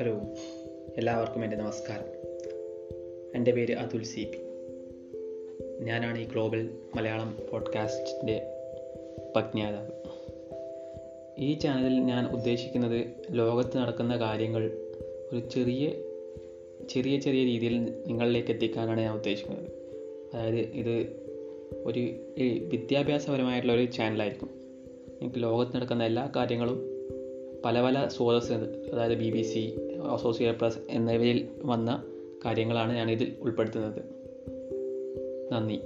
Hello എല്ലാവർക്കും എന്റെ നമസ്കാരം. എന്റെ പേര് അതുൽ സി പി ഞാനാണ് ഈ ഗ്ലോബൽ മലയാളം പോഡ്കാസ്റ്റിന്റെ പജ്ഞാതാവ് ഈ ചാനലിൽ ഞാൻ ഉദ്ദേശിക്കുന്നത് ലോകത്ത് നടക്കുന്ന കാര്യങ്ങൾ ഒരു ചെറിയ ചെറിയ ചെറിയ രീതിയിൽ നിങ്ങളിലേക്ക് എത്തിക്കാനാണ് ഞാൻ ഉദ്ദേശിക്കുന്നത്. അതായത് ഇത് ഒരു വിദ്യാഭ്യാസപരമായിട്ടുള്ള ഒരു ചാനലായിരിക്കും. എനിക്ക് ലോകത്ത് നടക്കുന്ന എല്ലാ കാര്യങ്ങളും പല പല സ്രോതസ് അതായത് B B C associate press എന്നിവയിൽ വന്ന കാര്യങ്ങളാണ് ഞാനിതിൽ ഉൾപ്പെടുത്തുന്നത്. നന്ദി.